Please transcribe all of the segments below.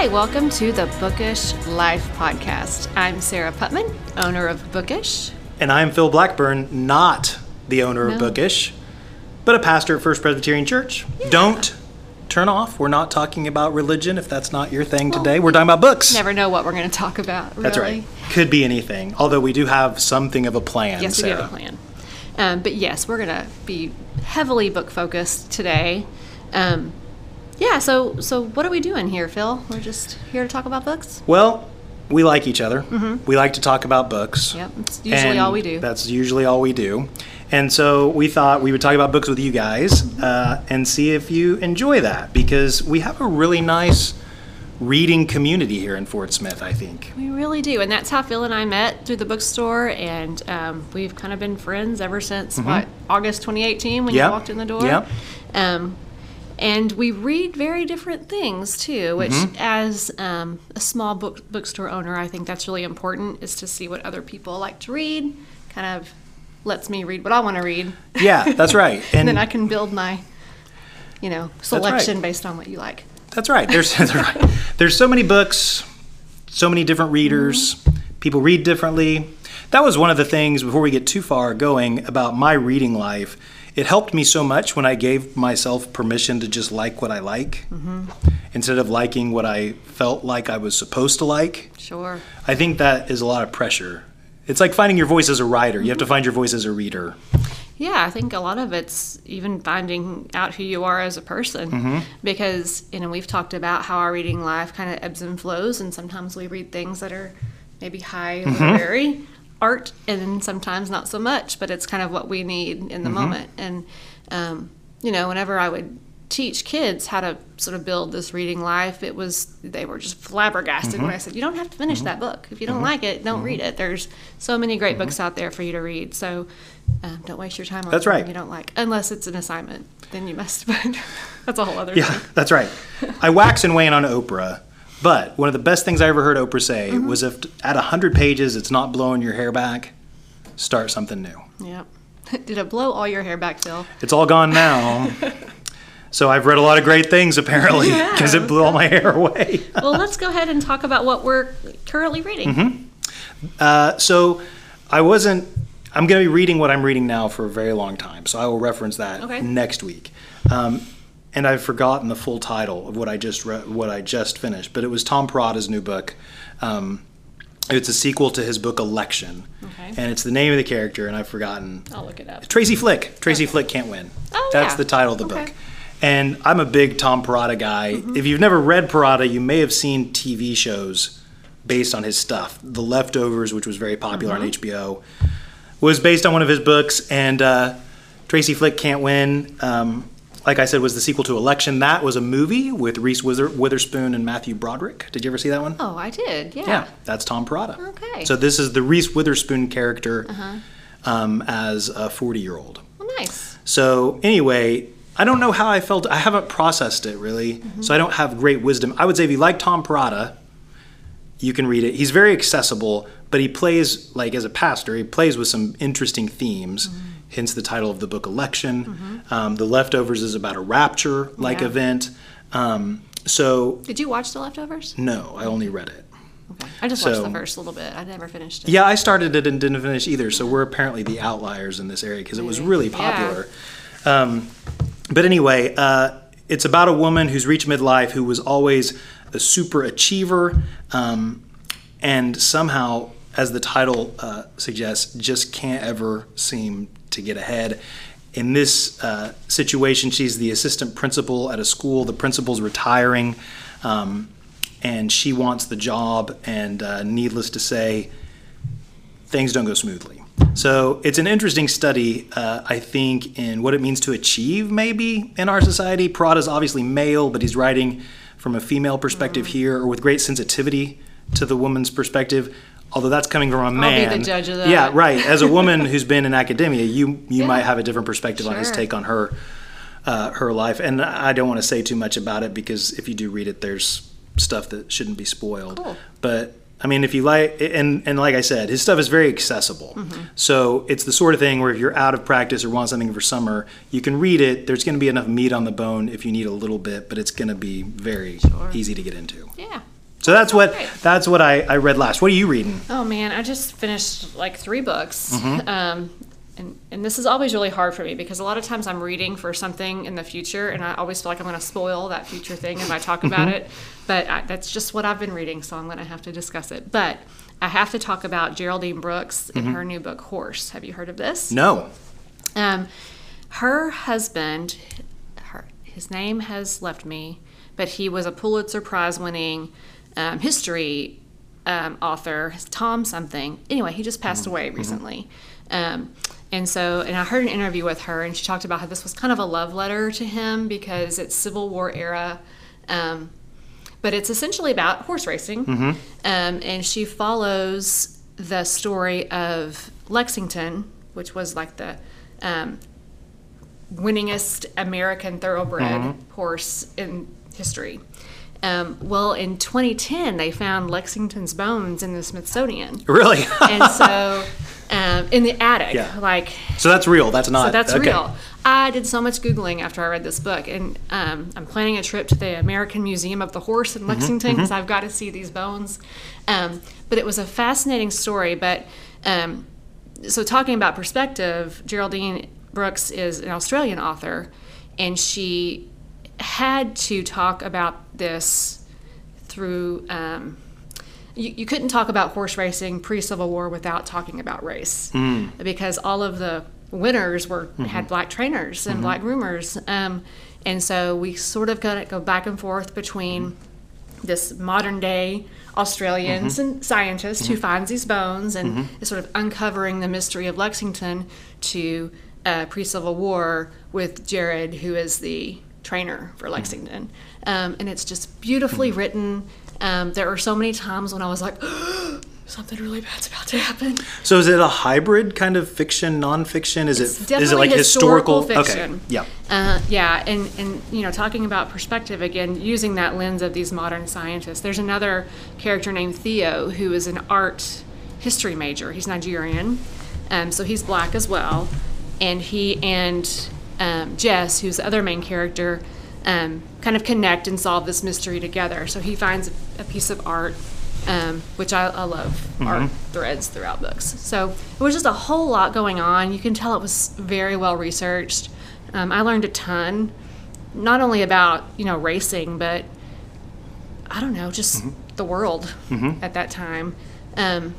Hi, welcome to the Bookish Life podcast. I'm Sara Putman, owner of Bookish. And I'm Phil Blackburn, not the owner No. of Bookish, but a pastor at First Presbyterian Church. Don't turn off. We're not talking about religion if that's not your thing today. We're talking about books. Never know what we're going to talk about. Really. That's right. Could be anything, although we do have something of a plan, Yes, we Sara. do have a plan. Um, but yes, we're going to be heavily book focused today. Um, yeah. So, so what are we doing here, Phil? We're just here to talk about books. Well, we like each other. We like to talk about books. Mm-hmm. Yep, it's usually all we do. That's usually all we do. And so we thought we would talk about books with you guys uh, and see if you enjoy that because we have a really nice reading community here in Fort Smith, I think. We really do, and that's how Phil and I met through the bookstore, and um, we've kind of been friends ever since what August 2018 when Yep. you walked in the door. Yep. Um, and we read very different things too, which, as um, a small book bookstore owner, I think that's really important is to see what other people like to read. Kind of lets me read what I want to read, Yeah, that's right. and And then I can build my, you know, right. selection based on what you like. That's right. There's that's right. There's so many books, so many different readers. People read differently. That was one of the things before we get too far going about my reading life. It helped me so much when I gave myself permission to just like what I like instead of liking what I felt like I was supposed to like. Sure. I think that is a lot of pressure. It's like finding your voice as a writer. You have to find your voice as a reader. Yeah, I think a lot of it's even finding out who you are as a person. Mm-hmm. Because, you know, we've talked about how our reading life kind of ebbs and flows, and sometimes we read things that are maybe high Mm-hmm. literary art, and sometimes not so much, but it's kind of what we need in Mm-hmm. the moment. And, um, you know, whenever I would teach kids how to sort of build this reading life, it was, they were just flabbergasted Mm-hmm. when I said, you don't have to finish that book. If you don't like it, don't read it. There's so many great books out there for you to read. So, um, don't waste your time on That's right. you don't like, unless it's an assignment. Then you must. But that's a whole other Yeah, thing. that's right. I wax and wane on Oprah, but one of the best things I ever heard Oprah say Mm-hmm. was if at 100 pages it's not blowing your hair back, start something new. Yep. Did it blow all your hair back, Phil? It's all gone now. so I've read a lot of great things apparently because it blew all my hair away. well, let's go ahead and talk about what we're currently reading. Mm-hmm. Uh, so I wasn't. I'm going to be reading what I'm reading now for a very long time, so I will reference that Okay. next week. Um, and I've forgotten the full title of what I just read, what I just finished, but it was Tom Perrotta's new book. Um, it's a sequel to his book Election, Okay. and it's the name of the character, and I've forgotten. I'll look it up. Tracy Flick. Tracy Flick can't win. Oh, That's yeah. the title of the Okay. book. And I'm a big Tom Perrotta guy. Mm-hmm. If you've never read Perrotta, you may have seen TV shows based on his stuff. The Leftovers, which was very popular on Mm-hmm. HBO, was based on one of his books. And uh, Tracy Flick Can't Win, um, like I said, was the sequel to Election. That was a movie with Reese Wither- Witherspoon and Matthew Broderick. Did you ever see that one? Oh, I did. Yeah. Yeah, that's Tom Perrotta. Okay. Uh-huh. So this is the Reese Witherspoon character um, as a 40 year old. Well, nice. So anyway, I don't know how I felt. I haven't processed it really, so I don't have great wisdom. I would say if you like Tom Perrotta, you can read it. He's very accessible, but he plays like as a pastor. He plays with some interesting themes. Hence the title of the book, Election. Um, the Leftovers is about a rapture-like Yeah. event. Um, so Did you watch The Leftovers? no, I only read it. Okay. I just watched the first little bit. I never finished it. Yeah, I started it and didn't finish either. So we're apparently the outliers in this area because it was really Yeah. popular. Um, but anyway, uh, it's about a woman who's reached midlife who was always a super achiever, um, and somehow, as the title uh, suggests, just can't ever seem to get ahead. In this uh, situation, she's the assistant principal at a school. The principal's retiring, um, and she wants the job. And uh, needless to say, things don't go smoothly. So it's an interesting study, uh, I think, in what it means to achieve maybe in our society. Perrotta's obviously male, but he's writing from a female perspective here, or with great sensitivity to the woman's perspective. Although that's coming from a I'll be man. the judge of that. Yeah, right. As a woman who's been in academia, you you Yeah. might have a different perspective on his take on her uh, her life. And I don't want to say too much about it because if you do read it, there's stuff that shouldn't be spoiled. Cool. But I mean, if you like, and and like I said, his stuff is very accessible. Mm-hmm. So it's the sort of thing where if you're out of practice or want something for summer, you can read it. There's going to be enough meat on the bone if you need a little bit, but it's going to be very Sure. easy to get into. Yeah. So that's what that's what I, I read last. What are you reading? Oh man, I just finished like three books. Mm-hmm. Um, and, and this is always really hard for me because a lot of times I'm reading for something in the future and I always feel like I'm going to spoil that future thing if I talk about Mm-hmm. it. But I, that's just what I've been reading, so I'm going to have to discuss it. But I have to talk about Geraldine Brooks and Mm-hmm. her new book, Horse. Have you heard of this? No. Um, her husband, her, his name has left me, but he was a Pulitzer Prize winning um, history um, author, Tom something. Anyway, he just passed away recently. Um, and so, and I heard an interview with her, and she talked about how this was kind of a love letter to him because it's Civil War era. Um, but it's essentially about horse racing. Um, and she follows the story of Lexington, which was like the um, winningest American thoroughbred horse in history. Um, well, in 2010, they found Lexington's bones in the Smithsonian. Really? And so, um, in the attic, Yeah. like so that's real. That's not. so that's okay. real. I did so much Googling after I read this book, and um, I'm planning a trip to the American Museum of the Horse Mm-hmm, in Lexington because I've got to see these bones. Um, but it was a fascinating story. But um, so, talking about perspective, Geraldine Brooks is an Australian author, and she had to talk about this through. Um, you, you couldn't talk about horse racing pre Civil War without talking about race. Because all of the winners were had black trainers and black groomers, um, and so we sort of got to go back and forth between this modern day Australians and scientist who finds these bones and is sort of uncovering the mystery of Lexington to uh, pre Civil War with Jarret, who is the trainer for Lexington. Um, and it's just beautifully written. Um, there are so many times when I was like, something really bad's about to happen. So is it a hybrid kind of fiction, nonfiction? Is It's it is it definitely like historical? historical fiction. Okay. Yeah. Uh, yeah, and, and you know, talking about perspective again, using that lens of these modern scientists. There's another character named Theo who is an art history major. He's Nigerian, um, so he's black as well. And he and um, Jess, who's the other main character, um, kind of connect and solve this mystery together. So he finds a piece of art um, which I, I love art threads throughout books. So it was just a whole lot going on. You can tell it was very well researched. Um, I learned a ton, not only about you know racing, but I don't know, just the world at that time. Um,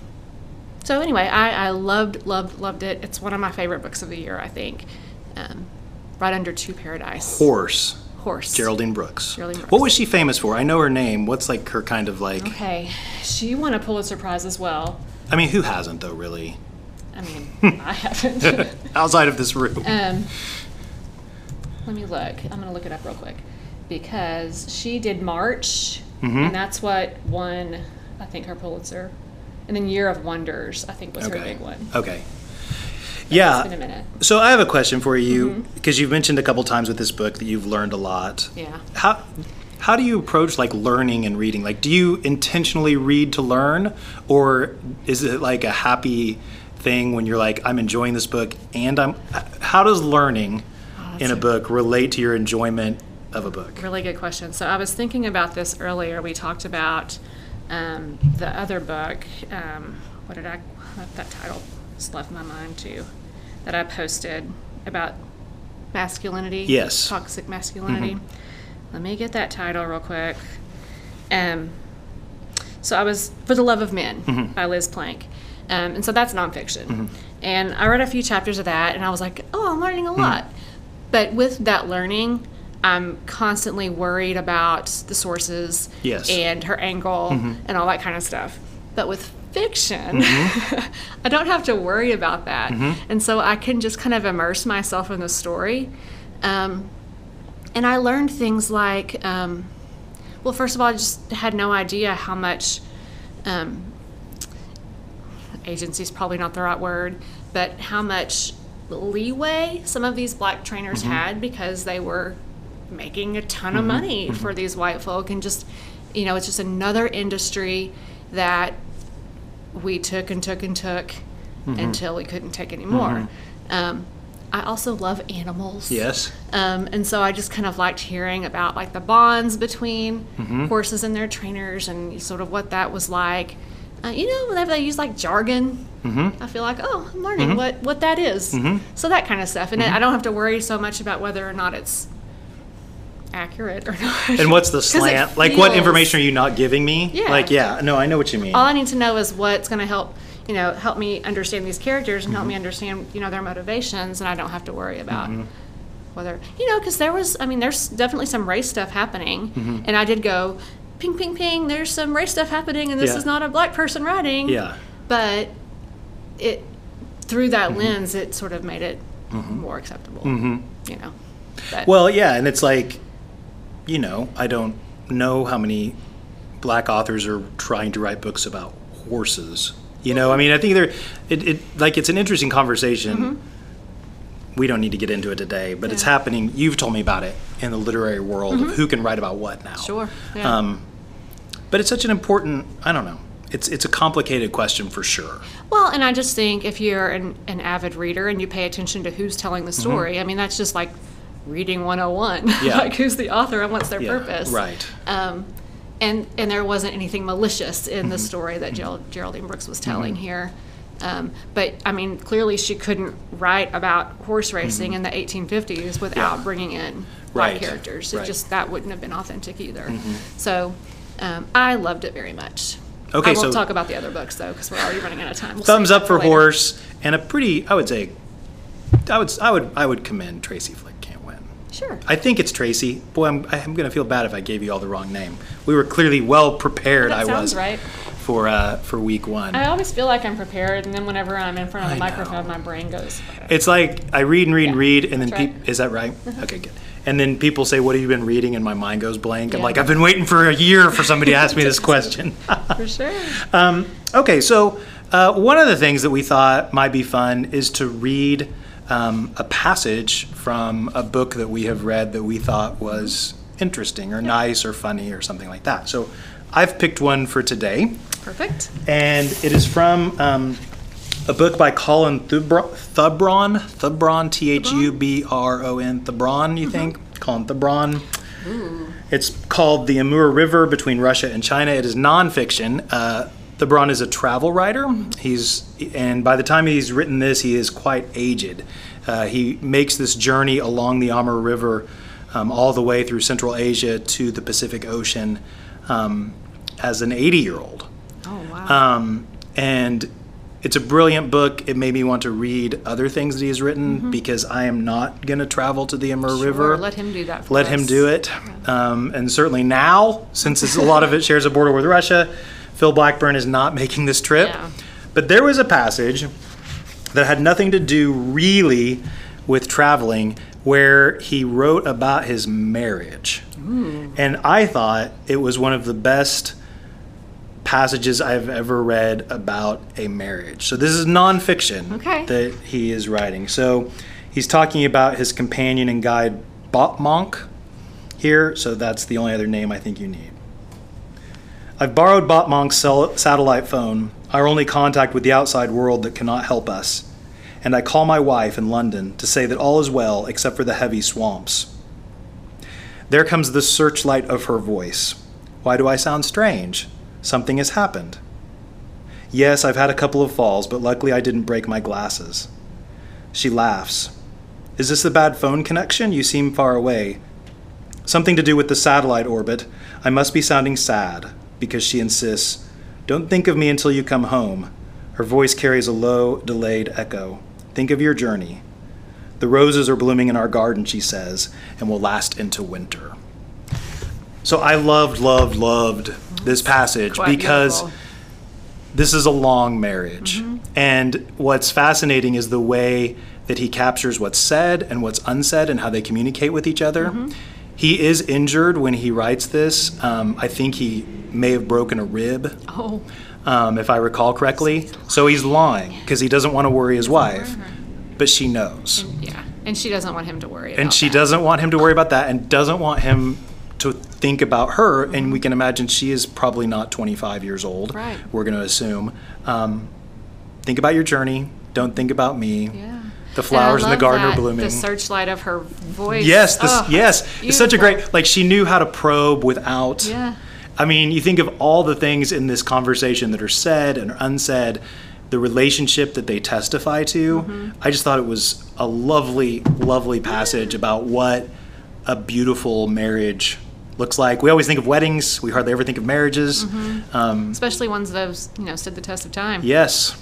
so anyway, I, I loved, loved, loved it. It's one of my favorite books of the year, I think. Right under To Paradise. Horse. Horse. Geraldine Brooks. Geraldine Brooks. What was she famous for? I know her name. What's like her kind of like? Okay, she won a Pulitzer Prize as well. I mean, who hasn't though? Really, I mean, I haven't. outside of this room. Um, let me look. I'm going to look it up real quick because she did March, Mm-hmm. and that's what won, I think, her Pulitzer. And then Year of Wonders, I think, was her big one. Okay. It's been a Yeah. minute. So I have a question for you Mm-hmm. because you've mentioned a couple times with this book that you've learned a lot. Yeah. How how do you approach like learning and reading? Like, do you intentionally read to learn, or is it like a happy thing when you're like, I'm enjoying this book, and I'm? How does learning Oh, in a book relate to your enjoyment of a book? Really good question. So I was thinking about this earlier. We talked about um, the other book. Um, what did I? That title just left my mind too. That I posted about masculinity. Yes. Mm-hmm. Toxic masculinity. Let me get that title real quick. Um, so I was For the Love of Men Mm-hmm. by Liz Plank. Um, and so that's nonfiction. And I read a few chapters of that and I was like, oh, I'm learning a lot. But with that learning, I'm constantly worried about the sources Yes. Mm-hmm. and her angle and all that kind of stuff. But with fiction, Mm-hmm. I don't have to worry about that. And so I can just kind of immerse myself in the story. Um, and I learned things like, um, well, first of all, I just had no idea how much um, agency is probably not the right word, but how much leeway some of these black trainers had because they were making a ton of money for these white folk and just, you know, it's just another industry that we took and took and took until we couldn't take anymore. Um, I also love animals. Yes. Um, and so I just kind of liked hearing about like the bonds between Mm-hmm. horses and their trainers and sort of what that was like. Uh, you know, whenever they use like jargon, Mm-hmm. I feel like, oh, I'm learning what, what that is. So that kind of stuff. And I don't have to worry so much about whether or not it's accurate or not. And what's the slant? Like, what information are you not giving me? Yeah. Like, yeah, no, I know what you mean. All I need to know is what's going to help, you know, help me understand these characters and help me mm-hmm. understand, you know, their motivations, and I don't have to worry about mm-hmm. whether, you know, because there was, I mean, there's definitely some race stuff happening, mm-hmm. and I did go, ping, ping, ping. There's some race stuff happening, and this Yeah. is not a black person writing. Yeah. But it through that lens, it sort of made it more acceptable. You know. But, Well, yeah, and it's like, you know, I don't know how many black authors are trying to write books about horses. You know, I mean, I think they're, it, it like it's an interesting conversation. We don't need to get into it today, but it's Mm-hmm. Yeah. Mm-hmm. happening. You've told me about it in the literary world of who can write about what now. Sure. Yeah. Um, but it's such an important. I don't know. It's it's a complicated question for sure. Well, and I just think if you're an, an avid reader and you pay attention to who's telling the story, I mean, that's just like reading 101. Mm-hmm. Yeah. like who's the author and what's their Yeah, purpose. right. Um, and, and there wasn't anything malicious in Mm-hmm. the story that Gerald, Geraldine Brooks was telling here. Um, but I mean, clearly she couldn't write about horse racing in the 1850s without Mm-hmm. Yeah. bringing in black Right, characters. It right. Mm-hmm. just that wouldn't have been authentic either. So um, I loved it very much. Okay, I won't so- talk about the other books though, because we're already running out of time. We'll Thumbs up for later. horse and a pretty. I would say. I would I would I would commend Tracy Flick. Sure. I think it's Tracy. Boy, I'm, I'm going to feel bad if I gave you all the wrong name. We were clearly well prepared. That I sounds was right. for uh, for week one. I always feel like I'm prepared, and then whenever I'm in front of the microphone, my brain goes. It's like I read and read and Yeah, read, and then right. Uh-huh. is that right? Okay, good. And then people say, "What have you been reading?" And my mind goes blank. I'm like, "I've been waiting for a year for somebody to ask me this question." For sure. Um, okay, so uh, one of the things that we thought might be fun is to read um, a passage from a book that we have read that we thought was interesting or nice or funny or something like that. So I've picked one for today, Perfect. and it is from um, a book by Colin Thubron, Thubron, Thubron, T H U B R O N, Thubron, you think? Colin Thubron. Ooh. It's called The Amur River Between Russia and China. It is nonfiction. Uh, Thubron is a travel writer. He's and by the time he's written this, he is quite aged. Uh, he makes this journey along the Amur River um, all the way through Central Asia to the Pacific Ocean um, as an 80 year old. Oh wow. Um, and it's a brilliant book. It made me want to read other things that he's written because I am not going to travel to the Amur Sure, River. Let him do that. For Let us. him do it. Um, and certainly now, since it's, a lot of it shares a border with Russia, Phil Blackburn is not making this trip. Yeah. But there was a passage that had nothing to do really with traveling where he wrote about his marriage. And I thought it was one of the best passages I've ever read about a marriage. So this is nonfiction Okay. that he is writing. So he's talking about his companion and guide Batmonkh here. So that's the only other name I think you need. I've borrowed Batmonkh's cell- satellite phone, our only contact with the outside world that cannot help us. And I call my wife in London to say that all is well except for the heavy swamps. There comes the searchlight of her voice. Why do I sound strange? Something has happened. Yes, I've had a couple of falls, but luckily I didn't break my glasses. She laughs. Is this the bad phone connection? You seem far away. Something to do with the satellite orbit. I must be sounding sad, because she insists, Don't think of me until you come home. Her voice carries a low, delayed echo. Think of your journey. The roses are blooming in our garden, she says, and will last into winter. So I loved, loved, loved this passage Quite because beautiful. this is a long marriage. Mm-hmm. And what's fascinating is the way that he captures what's said and what's unsaid and how they communicate with each other. Mm-hmm. He is injured when he writes this. Um, I think he may have broken a rib, Oh, um, if I recall correctly. So he's lying because he doesn't want to worry his wife, but she knows. yeah. And she doesn't want him to worry. About And she that. doesn't want him to worry about that and doesn't want him to think about her. And we can imagine she is probably not 25 years old. Right. We're going to assume. Um, think about your journey. Don't think about me. Yeah. The flowers in the garden are blooming. The searchlight of her voice. Yes, this, Oh, yes. It's such a great like she knew how to probe without. Yeah. I mean, you think of all the things in this conversation that are said and unsaid, the relationship that they testify to. Mm-hmm. I just thought it was a lovely, lovely passage about what a beautiful marriage looks like. We always think of weddings. We hardly ever think of marriages. Mm-hmm. Um, Especially ones that have, you know, stood the test of time. yes.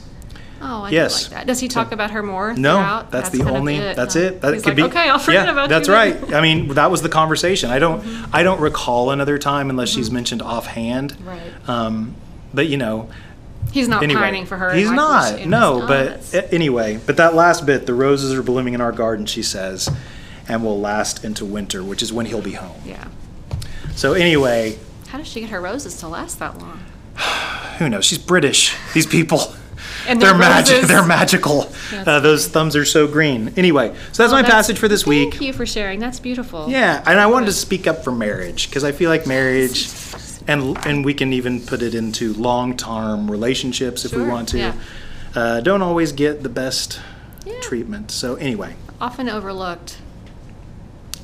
Oh, I Yes. like that. Does he talk about her more? No, throughout? that's, the only. it, that's huh? it. That He's could like, be. okay, I'll forget yeah, about that's you. right. Mm-hmm. I mean, that was the conversation. I don't. I don't recall another time unless she's mentioned offhand. Right. Um, but you know, He's not anyway, pining for her. He's not. No, oh, but that's- a- anyway. But that last bit, the roses are blooming in our garden. She says, and will last into winter, which is when he'll be home. yeah. So anyway, How does she get her roses to last that long? who knows? She's British. These people. And they're magic. They're magical. Uh, those thumbs are so green. Anyway, so that's Oh, my that's- passage for this week. Thank you for sharing. That's beautiful. Yeah, and I wanted to speak up for marriage because I feel like marriage, and and we can even put it into long-term relationships if we want to, yeah. uh, don't always get the best Yeah. treatment. So anyway, Often overlooked.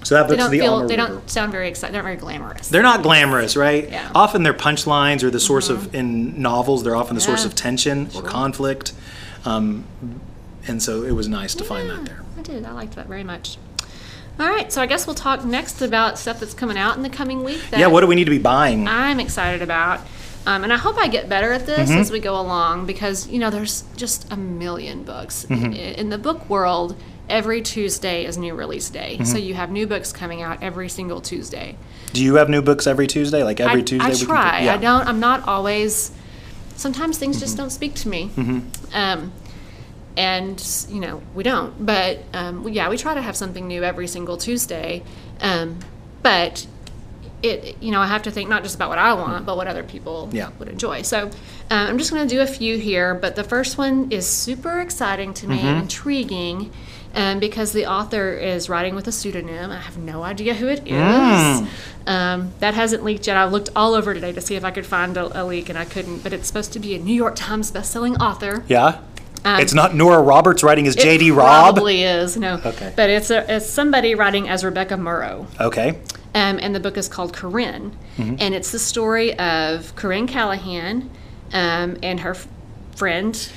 So that They book's don't the feel. They don't sound very exciting. They're not very glamorous. They're not glamorous, right? Yeah. Mm-hmm. Often they're punchlines or the source of in novels. They're often the source Yeah, of tension or conflict, um, and so it was nice to find that there. I did. I liked that very much. All right, so I guess we'll talk next about stuff that's coming out in the coming week. That Yeah, what do we need to be buying? I'm excited about. Um, and I hope I get better at this Mm-hmm. as we go along because, you know, there's just a million books. Mm-hmm. I- In the book world, every Tuesday is new release day. So Mm-hmm. you have new books coming out every single Tuesday. Do you have new books every Tuesday? Like every I, Tuesday? I we can try. yeah. Mm-hmm. I don't, I'm not always, sometimes things just don't speak to me. Um, and, you know, we don't. But um, yeah, we try to have something new every single Tuesday. Um, but it, you know, I have to think not just about what I want, but what other people Yeah. would enjoy. So um, I'm just going to do a few here, but the first one is super exciting to me, Mm-hmm. intriguing, um, because the author is writing with a pseudonym. I have no idea who it is. Mm. Um, that hasn't leaked yet. I looked all over today to see if I could find a, a leak, and I couldn't. But it's supposed to be a New York Times bestselling author. Yeah. Um, it's not Nora Roberts writing as J.D. Robb. Probably is no. Okay. But it's a, it's somebody writing as Rebecca Murrow. Okay. Um, and the book is called Corinne. Mm-hmm. And it's the story of Corinne Callahan um, and her f- friend,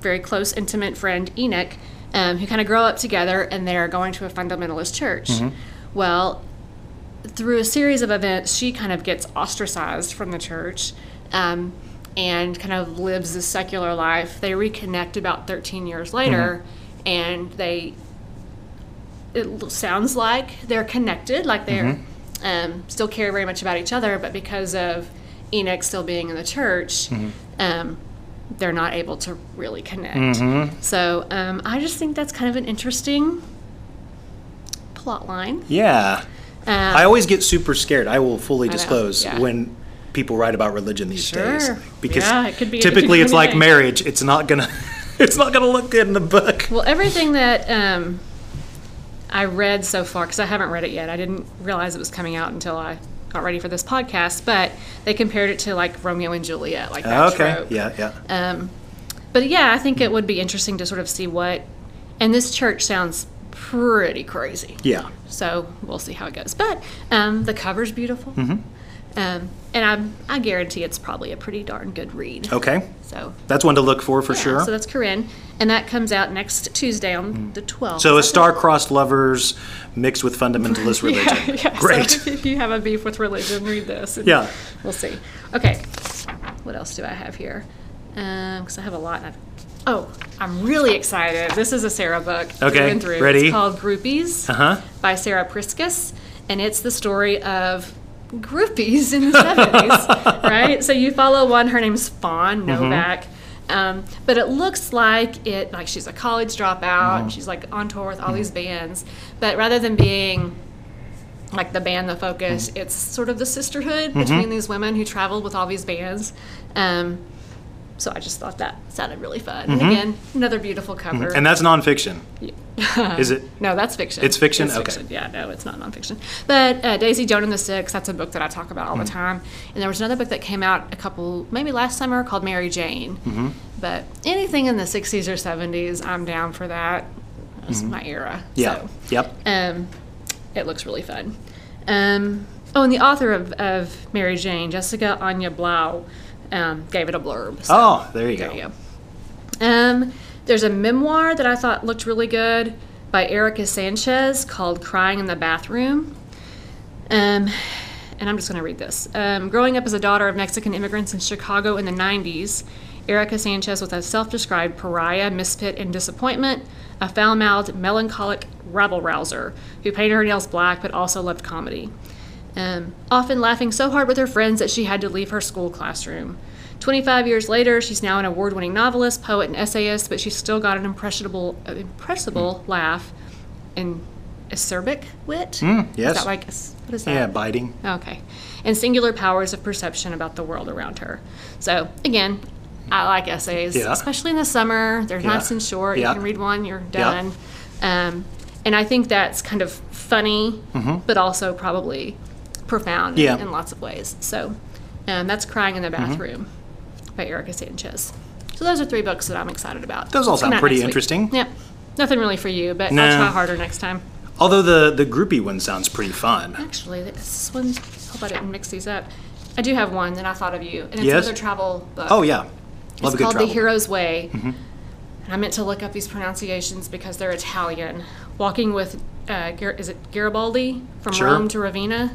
very close, intimate friend, Enoch, um, who kind of grow up together and they're going to a fundamentalist church. Mm-hmm. Well, through a series of events, she kind of gets ostracized from the church. Um, and kind of lives this secular life. They reconnect about 13 years later, and they it sounds like they're connected, like they're um, still care very much about each other, but because of Enoch still being in the church, um, they're not able to really connect. So um, I just think that's kind of an interesting plot line. Yeah. Um, I always get super scared. I will fully disclose yeah. when people write about religion these days because Yeah, it be- typically it's like marriage. It's not gonna. It's not gonna look good in the book. Well, everything that um, I read so far, because I haven't read it yet, I didn't realize it was coming out until I got ready for this podcast. But they compared it to like Romeo and Juliet, like that Okay. trope. Yeah. Yeah. Um, but yeah, I think it would be interesting to sort of see what. And this church sounds pretty crazy. Yeah. So we'll see how it goes. But um, the cover's beautiful. Mm-hmm. Um, and I, I guarantee it's probably a pretty darn good read. Okay. So That's one to look for for yeah, sure. So that's Corinne. And that comes out next Tuesday on the 12th. Mm. So a star-crossed lovers mixed with fundamentalist religion. Yeah, yeah. Great. So if you have a beef with religion, read this. Yeah. We'll see. Okay. What else do I have here? Because I have a lot. and I've- Oh, I'm really excited. This is a Sara book. Okay. through and through. ready? It's called Groupies Uh-huh. by Sarah Priscus. And it's the story of groupies in the 70s, right? So you follow one, her name's Fawn mm-hmm. Novak. Um, but it looks like it, like she's a college dropout, and she's like on tour with all mm-hmm. these bands. But rather than being like the band the focus, it's sort of the sisterhood between these women who traveled with all these bands. Um, so I just thought that sounded really fun. And again, another beautiful cover. And that's nonfiction. Is it? No, that's fiction. It's fiction? Okay. fiction. Yeah, no, it's not nonfiction. But uh, Daisy Jones and the Six, that's a book that I talk about all the Mm-hmm. time. And there was another book that came out a couple, maybe last summer, called Mary Jane. Mm-hmm. But anything in the 60s or 70s, I'm down for that. That was my era. Yeah. So, Yep. um, it looks really fun. Um, oh, and the author of, of Mary Jane, Jessica Anya Blau, um, gave it a blurb. So Oh, there you there go. you go. Um, there's a memoir that I thought looked really good by Erika Sanchez called Crying in the Bathroom. Um, and I'm just going to read this. Um, growing up as a daughter of Mexican immigrants in Chicago in the 90s, Erika Sanchez was a self described pariah, misfit, and disappointment, a foul mouthed, melancholic rabble rouser who painted her nails black but also loved comedy. Um, often laughing so hard with her friends that she had to leave her school classroom. 25 years later, she's now an award winning novelist, poet, and essayist, but she's still got an impressionable, uh, impressible laugh and acerbic wit. Mm, yes. Is that like, what is that? Yeah, biting. Okay. And singular powers of perception about the world around her. So, again, I like essays, Yeah. especially in the summer. They're Yeah. nice and short. Yeah. You can read one, you're done. Um, and I think that's kind of funny, but also probably profound Mm-hmm. Yeah. in, in lots of ways. So, um, that's Crying in the Bathroom by Erika Sanchez. So, those are three books that I'm excited about. Those all sound pretty interesting. Yep. Nothing really for you, but Nah. I'll try harder next time. Although the the groupie one sounds pretty fun. Actually, this one, hope I didn't mix these up. I do have one that I thought of you, and it's Yes? another travel book. Oh yeah, love it's called travel. The Hero's Way. And I meant to look up these pronunciations because they're Italian. Walking with, uh, Gar- is it Garibaldi from Sure. Rome to Ravenna?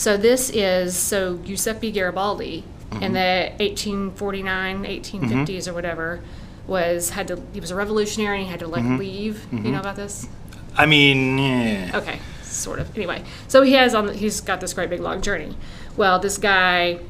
So this is so Giuseppe Garibaldi in the 1849, 1850s or whatever was had to he was a revolutionary and he had to like leave. You know about this? I mean, yeah. Okay, sort of. Anyway, so he has on. The, he's got this great big long journey. Well, this guy,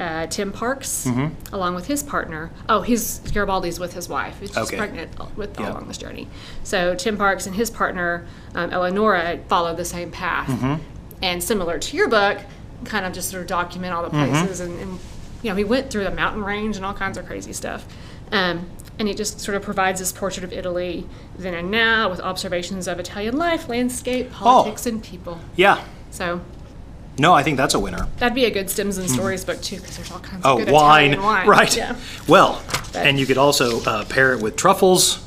uh, Tim Parks, Mm-hmm. along with his partner. Oh, he's Garibaldi's with his wife, who's just Okay. pregnant with Yeah. along this journey. So Tim Parks and his partner, um, Eleonora, followed the same path, Mm-hmm. And similar to your book, kind of just sort of document all the Mm-hmm. places and, and you know he went through the mountain range and all kinds of crazy stuff. Um, and he just sort of provides this portrait of Italy then and now with observations of Italian life, landscape, politics, and people. yeah. So No, I think that's a winner. that'd be a good Stems and Stories book too, because there's all kinds Oh, of good wine. Italian wine. right? Yeah. Well, and you could also uh, pair it with truffles.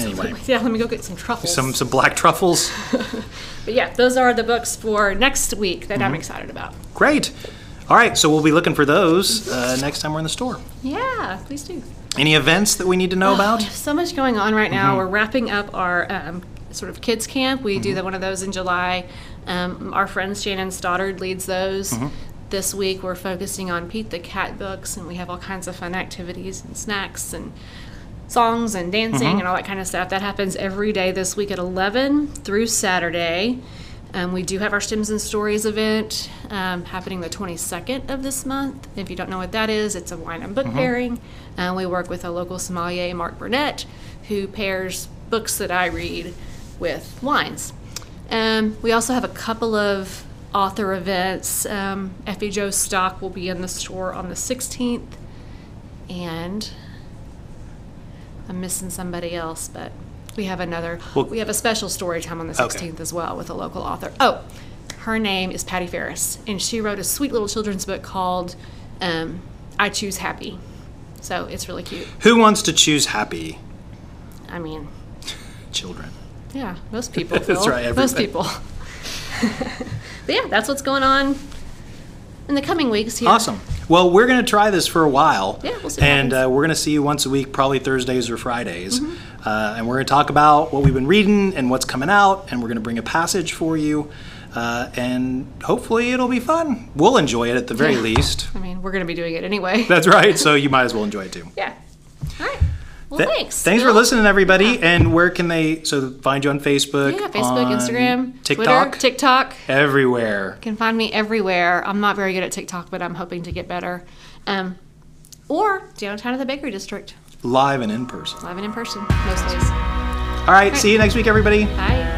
Anyway, Yeah, let me go get some truffles. some some black truffles. But yeah, those are the books for next week that Mm-hmm. I'm excited about. Great. All right, so we'll be looking for those uh, next time we're in the store. Yeah, please do. Any events that we need to know about? So much going on right now. Mm-hmm. We're wrapping up our um, sort of kids camp. We Mm-hmm. do the, one of those in July. Um, our friend Shannon Stoddard leads those. Mm-hmm. This week we're focusing on Pete the Cat books, and we have all kinds of fun activities and snacks and songs and dancing Mm-hmm. and all that kind of stuff. That happens every day this week at 11 through Saturday. Um, we do have our Stems and Stories event um, happening the 22nd of this month. If you don't know what that is, it's a wine and book pairing. Uh, we work with a local sommelier, Mark Burnett, who pairs books that I read with wines. Um, we also have a couple of author events. Um, Effie Joe Stock will be in the store on the 16th, and I'm missing somebody else, but we have another. Well- we have a special story time on the 16th as well with a local author. Oh, her name is Patty Ferris, and she wrote a sweet little children's book called um, "I Choose Happy." So it's really cute. Who wants to choose happy I mean, children? yeah, most people. That's right, Most people. but yeah, that's what's going on in the coming weeks here. Awesome. Well, we're going to try this for a while. Yeah, we'll see And uh, we're going to see you once a week, probably Thursdays or Fridays. Mm-hmm. Uh, and we're going to talk about what we've been reading and what's coming out. And we're going to bring a passage for you. Uh, and hopefully it'll be fun. We'll enjoy it at the very Yeah. least. I mean, we're going to be doing it anyway. That's right. So you might as well enjoy it too. yeah. All right. Well, Th- thanks. Thanks for listening, everybody. And where can they so find you on Facebook? Yeah, Facebook, Instagram, TikTok, Twitter, TikTok. everywhere. You can find me everywhere. I'm not very good at TikTok, but I'm hoping to get better. Um, or downtown in the Bakery District, Live and in person. live and in person most days. All right. See you next week, everybody. Bye.